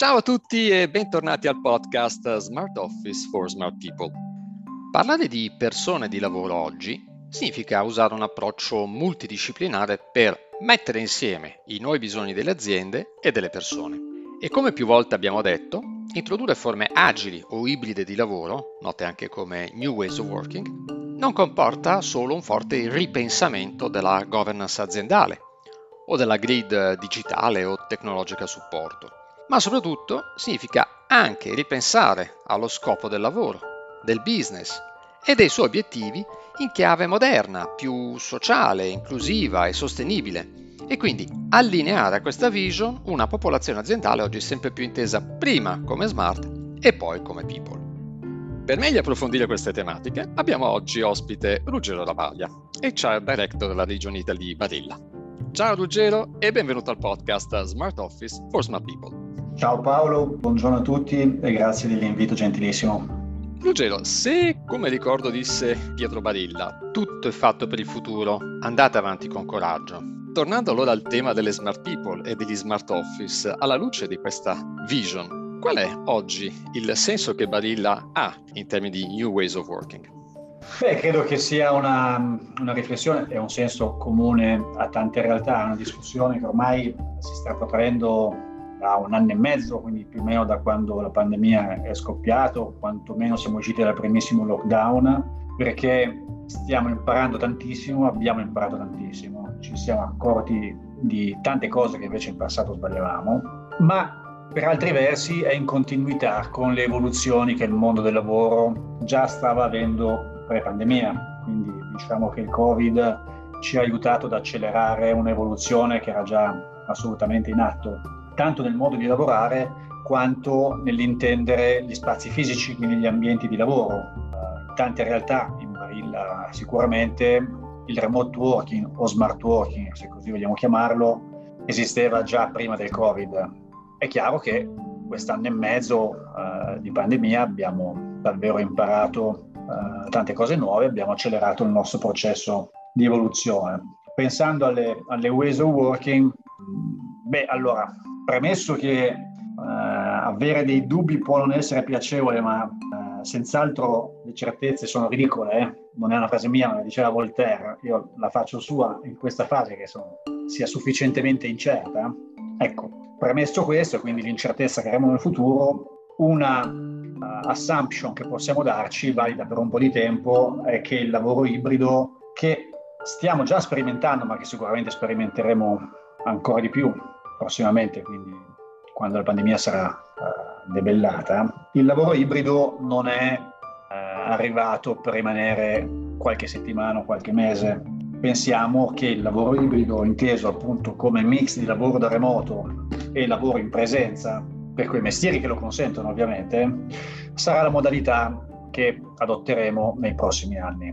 Ciao a tutti e bentornati al podcast Smart Office for Smart People. Parlare di persone di lavoro oggi significa usare un approccio multidisciplinare per mettere insieme i nuovi bisogni delle aziende e delle persone. E come più volte abbiamo detto, introdurre forme agili o ibride di lavoro, note anche come New Ways of Working, non comporta solo un forte ripensamento della governance aziendale o della grid digitale o tecnologica supporto ma soprattutto significa anche ripensare allo scopo del lavoro, del business e dei suoi obiettivi in chiave moderna, più sociale, inclusiva e sostenibile e quindi allineare a questa vision una popolazione aziendale oggi sempre più intesa prima come smart e poi come people. Per meglio approfondire queste tematiche abbiamo oggi ospite Ruggero Ravaglia, HR Director della regione Italy Barilla. Ciao Ruggero e benvenuto al podcast Smart Office for Smart People. Ciao Paolo, buongiorno a tutti e grazie dell'invito gentilissimo. Ruggero, se come ricordo disse Pietro Barilla, tutto è fatto per il futuro, andate avanti con coraggio. Tornando allora al tema delle smart people e degli smart office, alla luce di questa vision, qual è oggi il senso che Barilla ha in termini di new ways of working? Beh, credo che sia una, una riflessione e un senso comune a tante realtà, una discussione che ormai si sta protraendo da un anno e mezzo, quindi più o meno da quando la pandemia è scoppiato, quantomeno siamo usciti dal primissimo lockdown, perché stiamo imparando tantissimo, abbiamo imparato tantissimo, ci siamo accorti di tante cose che invece in passato sbagliavamo, ma per altri versi è in continuità con le evoluzioni che il mondo del lavoro già stava avendo pre-pandemia, quindi diciamo che il Covid ci ha aiutato ad accelerare un'evoluzione che era già assolutamente in atto tanto nel modo di lavorare quanto nell'intendere gli spazi fisici, quindi gli ambienti di lavoro. In tante realtà, in Barilla sicuramente, il remote working o smart working, se così vogliamo chiamarlo, esisteva già prima del Covid. È chiaro che quest'anno e mezzo uh, di pandemia abbiamo davvero imparato uh, tante cose nuove, abbiamo accelerato il nostro processo di evoluzione. Pensando alle, alle ways of working, beh, allora, premesso che uh, avere dei dubbi può non essere piacevole, ma uh, senz'altro le certezze sono ridicole, eh? non è una frase mia, ma diceva Voltaire, io la faccio sua in questa fase che sono, sia sufficientemente incerta. Ecco, premesso questo, quindi l'incertezza che avremo nel futuro, una uh, assumption che possiamo darci, valida per un po' di tempo, è che il lavoro ibrido, che stiamo già sperimentando, ma che sicuramente sperimenteremo ancora di più prossimamente, quindi quando la pandemia sarà uh, debellata, il lavoro ibrido non è uh, arrivato per rimanere qualche settimana o qualche mese. Pensiamo che il lavoro ibrido, inteso appunto come mix di lavoro da remoto e lavoro in presenza, per quei mestieri che lo consentono ovviamente, sarà la modalità che adotteremo nei prossimi anni.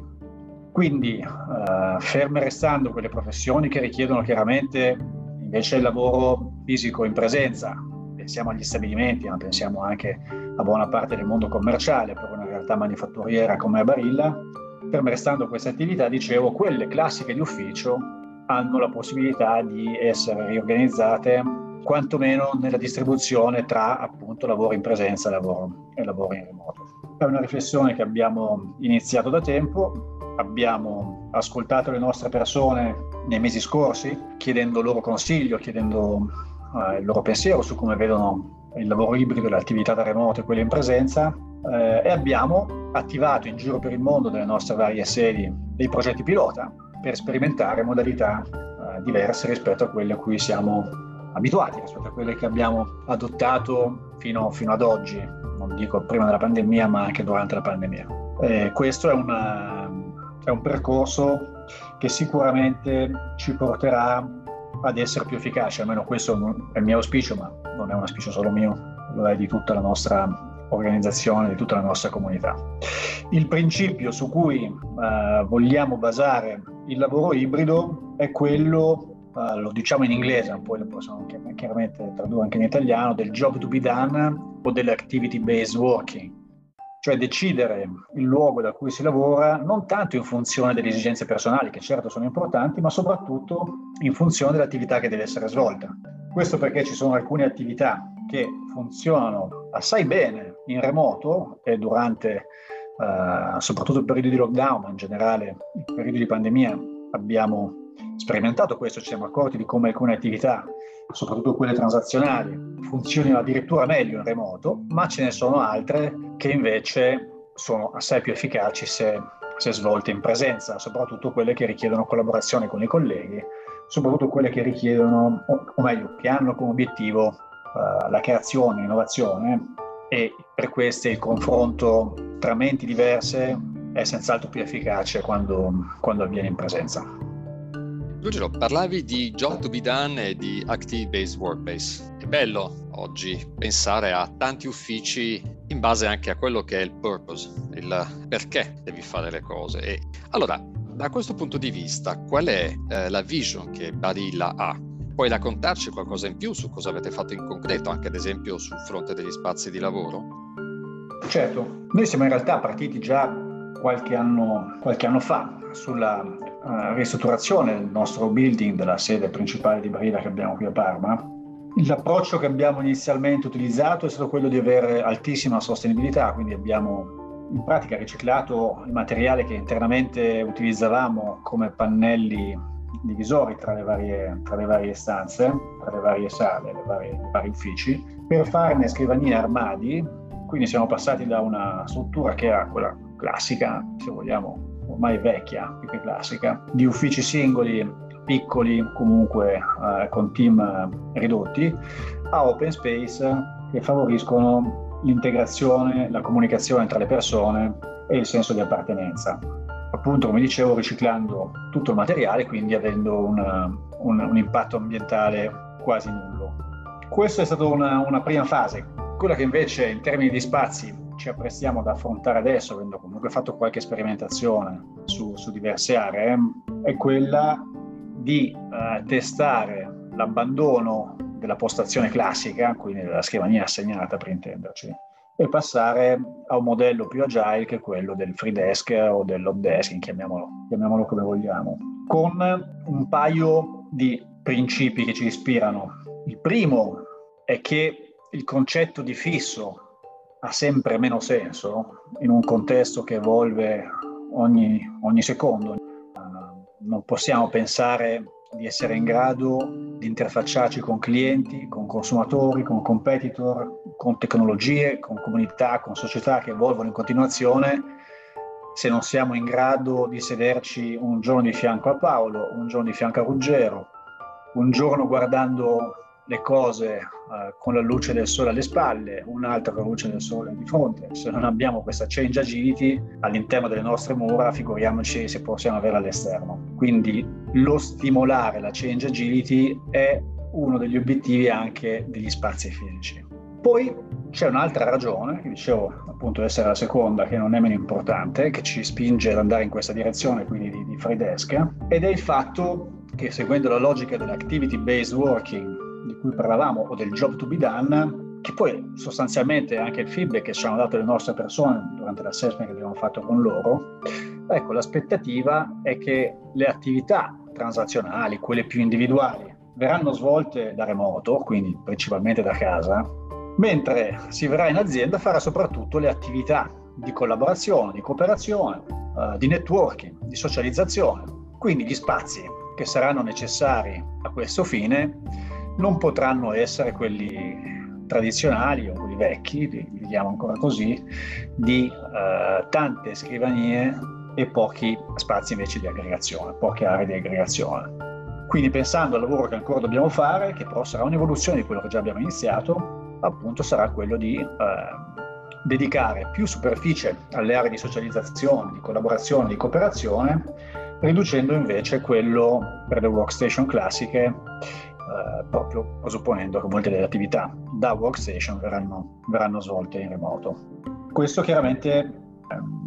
Quindi, uh, ferme restando quelle professioni che richiedono chiaramente Invece il lavoro fisico in presenza, pensiamo agli stabilimenti, ma pensiamo anche a buona parte del mondo commerciale, per una realtà manifatturiera come Barilla, ferme restando queste attività, dicevo, quelle classiche di ufficio hanno la possibilità di essere riorganizzate quantomeno nella distribuzione tra appunto lavoro in presenza lavoro, e lavoro in remoto. È una riflessione che abbiamo iniziato da tempo, abbiamo ascoltato le nostre persone nei mesi scorsi, chiedendo loro consiglio, chiedendo uh, il loro pensiero su come vedono il lavoro ibrido, le attività da remoto e quelle in presenza eh, e abbiamo attivato in giro per il mondo nelle nostre varie sedi dei progetti pilota per sperimentare modalità eh, diverse rispetto a quelle a cui siamo abituati, rispetto a quelle che abbiamo adottato fino, fino ad oggi, non dico prima della pandemia ma anche durante la pandemia. Eh, questo è, una, è un percorso che sicuramente ci porterà ad essere più efficaci, almeno questo è il mio auspicio, ma non è un auspicio solo mio, lo è di tutta la nostra organizzazione, di tutta la nostra comunità. Il principio su cui uh, vogliamo basare il lavoro ibrido è quello, uh, lo diciamo in inglese, poi lo possiamo chiaramente tradurre anche in italiano, del job to be done o dell'activity based working cioè decidere il luogo da cui si lavora non tanto in funzione delle esigenze personali, che certo sono importanti, ma soprattutto in funzione dell'attività che deve essere svolta. Questo perché ci sono alcune attività che funzionano assai bene in remoto e durante uh, soprattutto il periodo di lockdown, ma in generale il periodo di pandemia abbiamo sperimentato questo, ci siamo accorti di come alcune attività, soprattutto quelle transazionali, funzionino addirittura meglio in remoto, ma ce ne sono altre che invece sono assai più efficaci se, se svolte in presenza, soprattutto quelle che richiedono collaborazione con i colleghi, soprattutto quelle che richiedono, o meglio, che hanno come obiettivo uh, la creazione, l'innovazione e per queste il confronto tra menti diverse è senz'altro più efficace quando, quando avviene in presenza. Ruggero, parlavi di job to be done e di active-based workbase. È bello oggi pensare a tanti uffici in base anche a quello che è il purpose, il perché devi fare le cose. E allora, da questo punto di vista, qual è eh, la vision che Barilla ha? Puoi raccontarci qualcosa in più su cosa avete fatto in concreto, anche ad esempio sul fronte degli spazi di lavoro? Certo, noi siamo in realtà partiti già qualche anno, qualche anno fa sulla uh, ristrutturazione del nostro building, della sede principale di Barilla che abbiamo qui a Parma. L'approccio che abbiamo inizialmente utilizzato è stato quello di avere altissima sostenibilità, quindi abbiamo in pratica riciclato il materiale che internamente utilizzavamo come pannelli divisori tra le varie, tra le varie stanze, tra le varie sale, le varie, i vari uffici, per farne scrivanie e armadi. Quindi siamo passati da una struttura che era quella classica, se vogliamo, ormai vecchia, più che classica, di uffici singoli, piccoli, comunque eh, con team ridotti, a open space che favoriscono l'integrazione, la comunicazione tra le persone e il senso di appartenenza appunto come dicevo riciclando tutto il materiale, quindi avendo una, un, un, impatto ambientale quasi nullo. Questa è stata una, una, prima fase. Quella che invece in termini di spazi ci apprestiamo ad affrontare adesso, avendo comunque fatto qualche sperimentazione su, su diverse aree, è quella di eh, testare l'abbandono della postazione classica, quindi della scrivania assegnata per intenderci, e passare a un modello più agile che è quello del free desk o dell'hot desk, chiamiamolo, chiamiamolo come vogliamo, con un paio di principi che ci ispirano. Il primo è che il concetto di fisso ha sempre meno senso in un contesto che evolve ogni, ogni secondo. Non possiamo pensare di essere in grado di interfacciarci con clienti, con consumatori, con competitor, con tecnologie, con comunità, con società che evolvono in continuazione, se non siamo in grado di sederci un giorno di fianco a Paolo, un giorno di fianco a Ruggero, un giorno guardando le cose uh, con la luce del sole alle spalle, un'altra con la luce del sole di fronte. Se non abbiamo questa change agility all'interno delle nostre mura, figuriamoci se possiamo averla all'esterno. Quindi lo stimolare la change agility è uno degli obiettivi anche degli spazi fisici. Poi c'è un'altra ragione, che dicevo appunto essere la seconda, che non è meno importante, che ci spinge ad andare in questa direzione, quindi di, di free desk, ed è il fatto che seguendo la logica dell'activity based working cui parlavamo o del job to be done, che poi sostanzialmente anche il feedback che ci hanno dato le nostre persone durante l'assessment che abbiamo fatto con loro, ecco l'aspettativa è che le attività transazionali, quelle più individuali, verranno svolte da remoto, quindi principalmente da casa, mentre si verrà in azienda a fare soprattutto le attività di collaborazione, di cooperazione, uh, di networking, di socializzazione. Quindi gli spazi che saranno necessari a questo fine non potranno essere quelli tradizionali o quelli vecchi, li, chiamo ancora così, di uh, tante scrivanie e pochi spazi invece di aggregazione, poche aree di aggregazione. Quindi pensando al lavoro che ancora dobbiamo fare, che però sarà un'evoluzione di quello che già abbiamo iniziato, appunto sarà quello di eh, dedicare più superficie alle aree di socializzazione, di collaborazione, di cooperazione, riducendo invece quello per le workstation classiche eh, proprio presupponendo che molte delle attività da workstation verranno, verranno svolte in remoto. Questo chiaramente eh,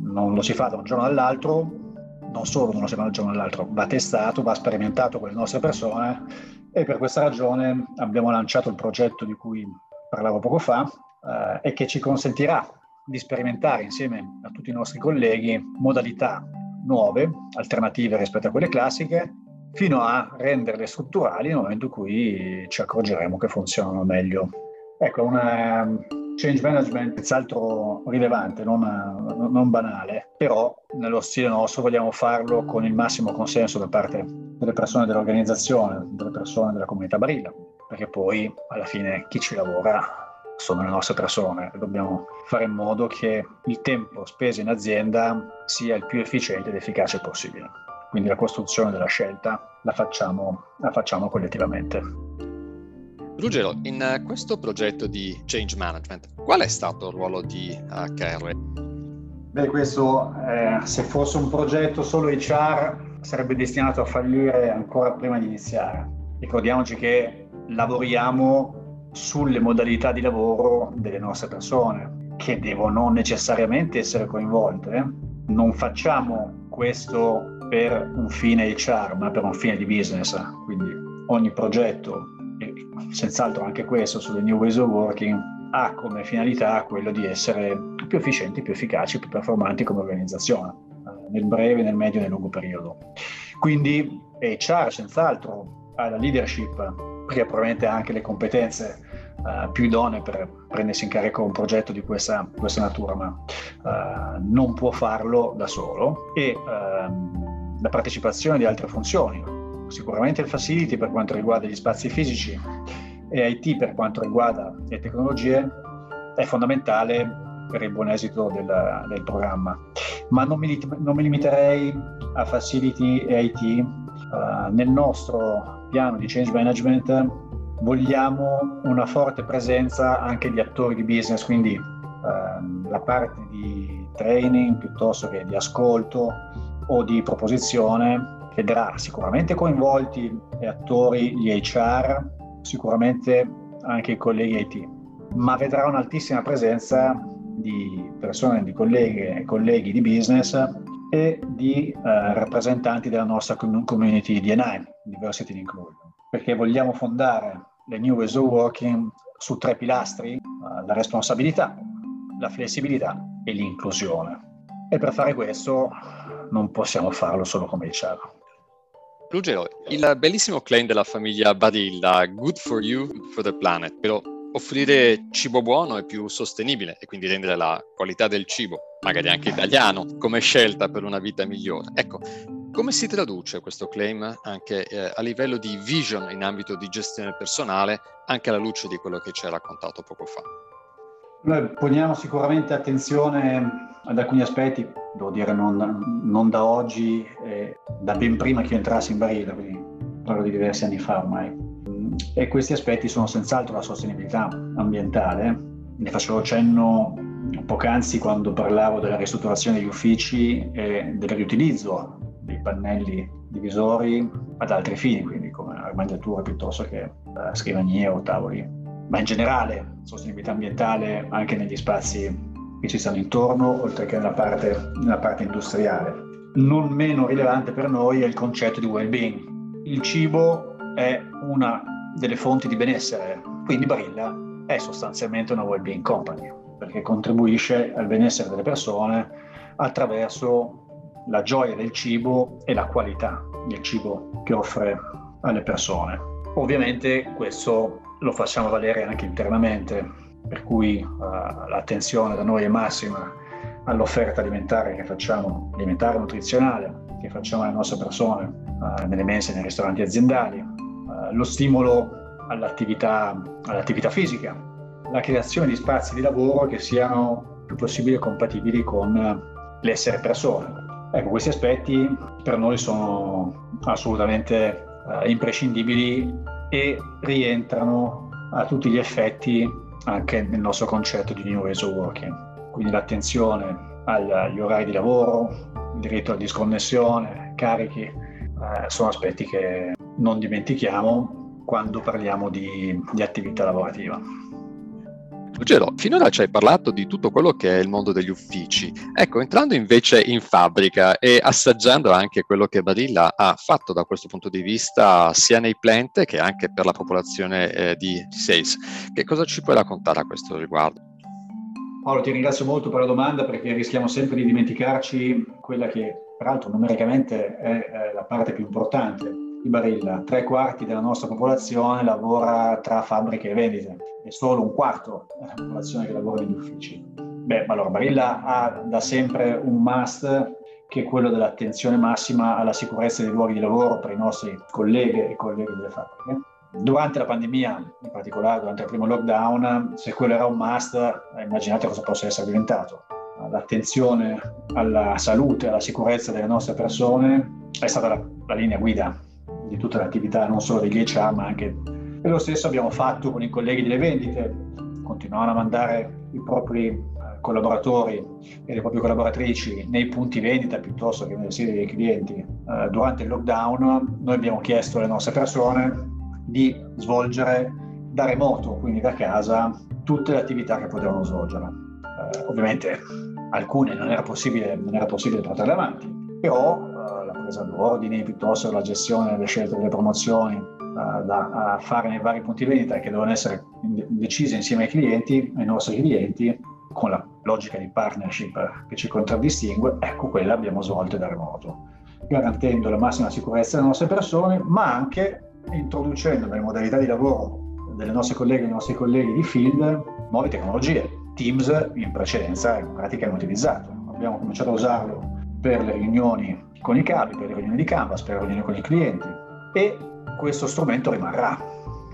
non lo si fa da un giorno all'altro, non solo non lo si fa da un giorno all'altro, va testato, va sperimentato con le nostre persone e per questa ragione abbiamo lanciato il progetto di cui parlavo poco fa eh, e che ci consentirà di sperimentare insieme a tutti i nostri colleghi modalità nuove, alternative rispetto a quelle classiche, fino a renderle strutturali nel momento in cui ci accorgeremo che funzionano meglio Ecco, una change management senz'altro rilevante, non, non, banale, però nello stile nostro vogliamo farlo con il massimo consenso da parte delle persone dell'organizzazione, delle persone della comunità Barilla, perché poi alla fine chi ci lavora sono le nostre persone e dobbiamo fare in modo che il tempo speso in azienda sia il più efficiente ed efficace possibile. Quindi la costruzione della scelta la facciamo, la facciamo collettivamente. Ruggero, in questo progetto di change management, qual è stato il ruolo di uh, eh? Beh, questo, eh, se fosse un progetto solo HR, sarebbe destinato a fallire ancora prima di iniziare. Ricordiamoci che lavoriamo sulle modalità di lavoro delle nostre persone, che devono necessariamente essere coinvolte. Non facciamo questo per un fine HR, ma per un fine di business. Quindi ogni progetto, e senz'altro anche questo sulle New Ways of Working, ha come finalità quello di essere più efficienti, più efficaci, più performanti come organizzazione, eh, nel breve, nel medio e nel lungo periodo. Quindi HR senz'altro ha la leadership perché probabilmente ha anche le competenze uh, più idonee per prendersi in carico un progetto di questa, questa natura, ma uh, non può farlo da solo e uh, la partecipazione di altre funzioni, sicuramente il facility per quanto riguarda gli spazi fisici e IT per quanto riguarda le tecnologie è fondamentale per il buon esito del, del programma. Ma non mi, non mi, limiterei a facility e IT. Uh, nel nostro piano di change management vogliamo una forte presenza anche di attori di business, quindi ehm, la parte di training piuttosto che di ascolto o di proposizione vedrà sicuramente coinvolti gli attori, gli HR, sicuramente anche i colleghi IT, ma vedrà un'altissima presenza di persone, di colleghe e colleghi di business e di eh, rappresentanti della nostra community DNI, Diversity and Inclusion, perché vogliamo fondare le New Ways of Working su tre pilastri, eh, la responsabilità, la flessibilità e l'inclusione. E per fare questo non possiamo farlo solo come diciamo. Ruggero, il bellissimo claim della famiglia Badilla, good for you, for the planet, però offrire cibo buono e più sostenibile e quindi rendere la qualità del cibo, magari anche italiano, come scelta per una vita migliore. Ecco, come si traduce questo claim anche eh, a livello di vision in ambito di gestione personale, anche alla luce di quello che ci hai raccontato poco fa? Noi poniamo sicuramente attenzione ad alcuni aspetti, devo dire non, non da oggi, eh, da ben prima che io entrassi in Barilla, quindi parlo di diversi anni fa ormai e questi aspetti sono senz'altro la sostenibilità ambientale. Ne facevo cenno poc'anzi quando parlavo della ristrutturazione degli uffici e del riutilizzo dei pannelli divisori ad altri fini, quindi come armadiature piuttosto che eh, scrivanie o tavoli. Ma in generale, sostenibilità ambientale anche negli spazi che ci stanno intorno, oltre che nella parte, nella parte industriale. Non meno rilevante per noi è il concetto di well-being. Il cibo è una delle fonti di benessere. Quindi Barilla è sostanzialmente una well-being company perché contribuisce al benessere delle persone attraverso la gioia del cibo e la qualità del cibo che offre alle persone. Ovviamente questo lo facciamo valere anche internamente, per cui uh, l'attenzione da noi è massima all'offerta alimentare che facciamo, alimentare nutrizionale, che facciamo alle nostre persone uh, nelle mense, nei ristoranti aziendali, lo stimolo all'attività, all'attività fisica, la creazione di spazi di lavoro che siano più possibile compatibili con l'essere persone. Ecco, questi aspetti per noi sono assolutamente uh, imprescindibili e rientrano a tutti gli effetti anche nel nostro concetto di New Ways of Working. Quindi l'attenzione agli orari di lavoro, il diritto alla disconnessione, carichi, eh, sono aspetti che non dimentichiamo quando parliamo di, di attività lavorativa. Ruggero, finora ci hai parlato di tutto quello che è il mondo degli uffici. Ecco, entrando invece in fabbrica e assaggiando anche quello che Barilla ha fatto da questo punto di vista sia nei plant che anche per la popolazione eh, di, sales, che cosa ci puoi raccontare a questo riguardo? Paolo, ti ringrazio molto per la domanda perché rischiamo sempre di dimenticarci quella che peraltro numericamente è la parte più importante, di Barilla, tre quarti della nostra popolazione lavora tra fabbriche e vendite e solo un quarto della popolazione che lavora negli uffici. Beh, allora Barilla ha da sempre un must che è quello dell'attenzione massima alla sicurezza dei luoghi di lavoro per i nostri colleghi e colleghi delle fabbriche. Durante la pandemia, in particolare durante il primo lockdown, se quello era un must, immaginate cosa possa essere diventato. L'attenzione alla salute, alla sicurezza delle nostre persone è stata la, la linea guida di tutte le attività, non solo degli HR, ma anche... E lo stesso abbiamo fatto con i colleghi delle vendite, continuavano a mandare i propri collaboratori e le proprie collaboratrici nei punti vendita piuttosto che nelle sedi dei clienti eh, durante il lockdown, noi abbiamo chiesto alle nostre persone di svolgere da remoto, quindi da casa, tutte le attività che potevano svolgere. Eh, ovviamente alcune non era possibile, non era possibile portarle avanti, però eh, la presa d'ordini piuttosto la gestione delle scelte delle promozioni eh, da fare nei vari punti vendita che devono essere decise insieme ai clienti, ai nostri clienti, con la logica di partnership che ci contraddistingue, ecco quella abbiamo svolto da remoto, garantendo la massima sicurezza delle nostre persone, ma anche introducendo nelle modalità di lavoro delle nostre colleghe e dei nostri colleghi di field nuove tecnologie. Teams in precedenza in pratica è utilizzato. Abbiamo cominciato a usarlo per le riunioni con i capi, per le riunioni di Canvas, per le riunioni con i clienti e questo strumento rimarrà,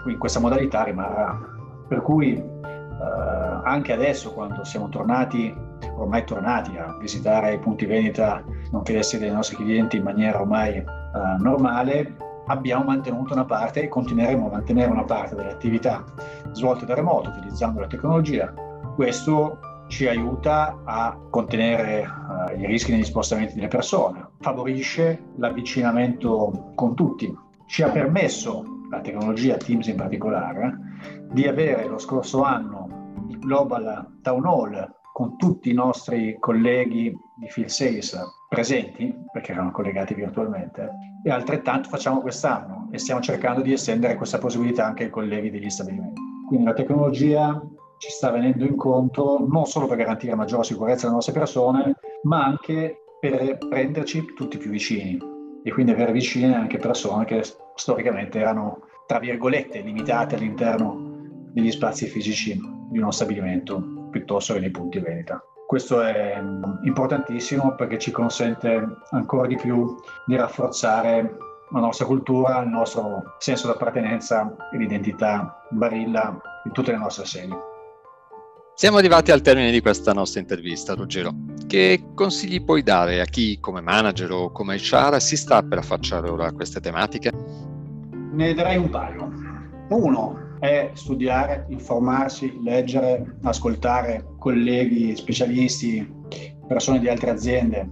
quindi questa modalità rimarrà. Per cui eh, anche adesso quando siamo tornati, ormai tornati a visitare i punti vendita, nonché le sedi dei nostri clienti in maniera ormai eh, normale, abbiamo mantenuto una parte e continueremo a mantenere una parte delle attività svolte da remoto utilizzando la tecnologia. Questo ci aiuta a contenere uh, i rischi negli spostamenti delle persone, favorisce l'avvicinamento con tutti, ci ha permesso, la tecnologia Teams in particolare, di avere lo scorso anno il Global Town Hall con tutti i nostri colleghi di Field Sales presenti, perché erano collegati virtualmente, e altrettanto facciamo quest'anno e stiamo cercando di estendere questa possibilità anche ai colleghi degli stabilimenti. Quindi la tecnologia ci sta venendo incontro non solo per garantire maggiore sicurezza alle nostre persone, ma anche per prenderci tutti più vicini e quindi avere vicine anche persone che storicamente erano, tra virgolette, limitate all'interno degli spazi fisici di uno stabilimento piuttosto che dei punti vendita. Questo è importantissimo perché ci consente ancora di più di rafforzare la nostra cultura, il nostro senso d'appartenenza e l'identità Barilla in tutte le nostre sedi. Siamo arrivati al termine di questa nostra intervista, Ruggero. Che consigli puoi dare a chi come manager o come HR si sta per affacciare ora a queste tematiche? Ne darei un paio. Uno, è studiare, informarsi, leggere, ascoltare colleghi, specialisti, persone di altre aziende,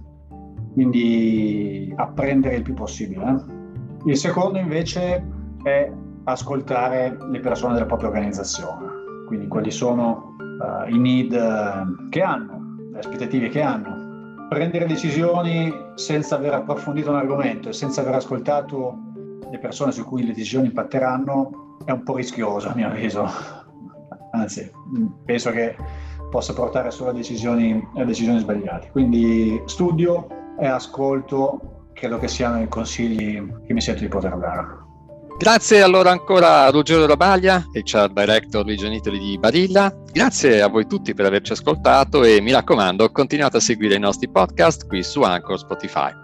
quindi apprendere il più possibile. Eh. Il secondo invece è ascoltare le persone della propria organizzazione, quindi quali sono uh, i need eh, che hanno, le aspettative che hanno. Prendere decisioni senza aver approfondito un argomento e senza aver ascoltato le persone su cui le decisioni impatteranno è un po' rischioso a mio avviso, anzi penso che possa portare solo a decisioni, a decisioni sbagliate. Quindi studio e ascolto credo che siano i consigli che mi sento di poter dare. Grazie allora ancora a Ruggero Rabaglia, HR Director Region Italy di Barilla. Grazie a voi tutti per averci ascoltato e mi raccomando continuate a seguire i nostri podcast qui su Anchor Spotify.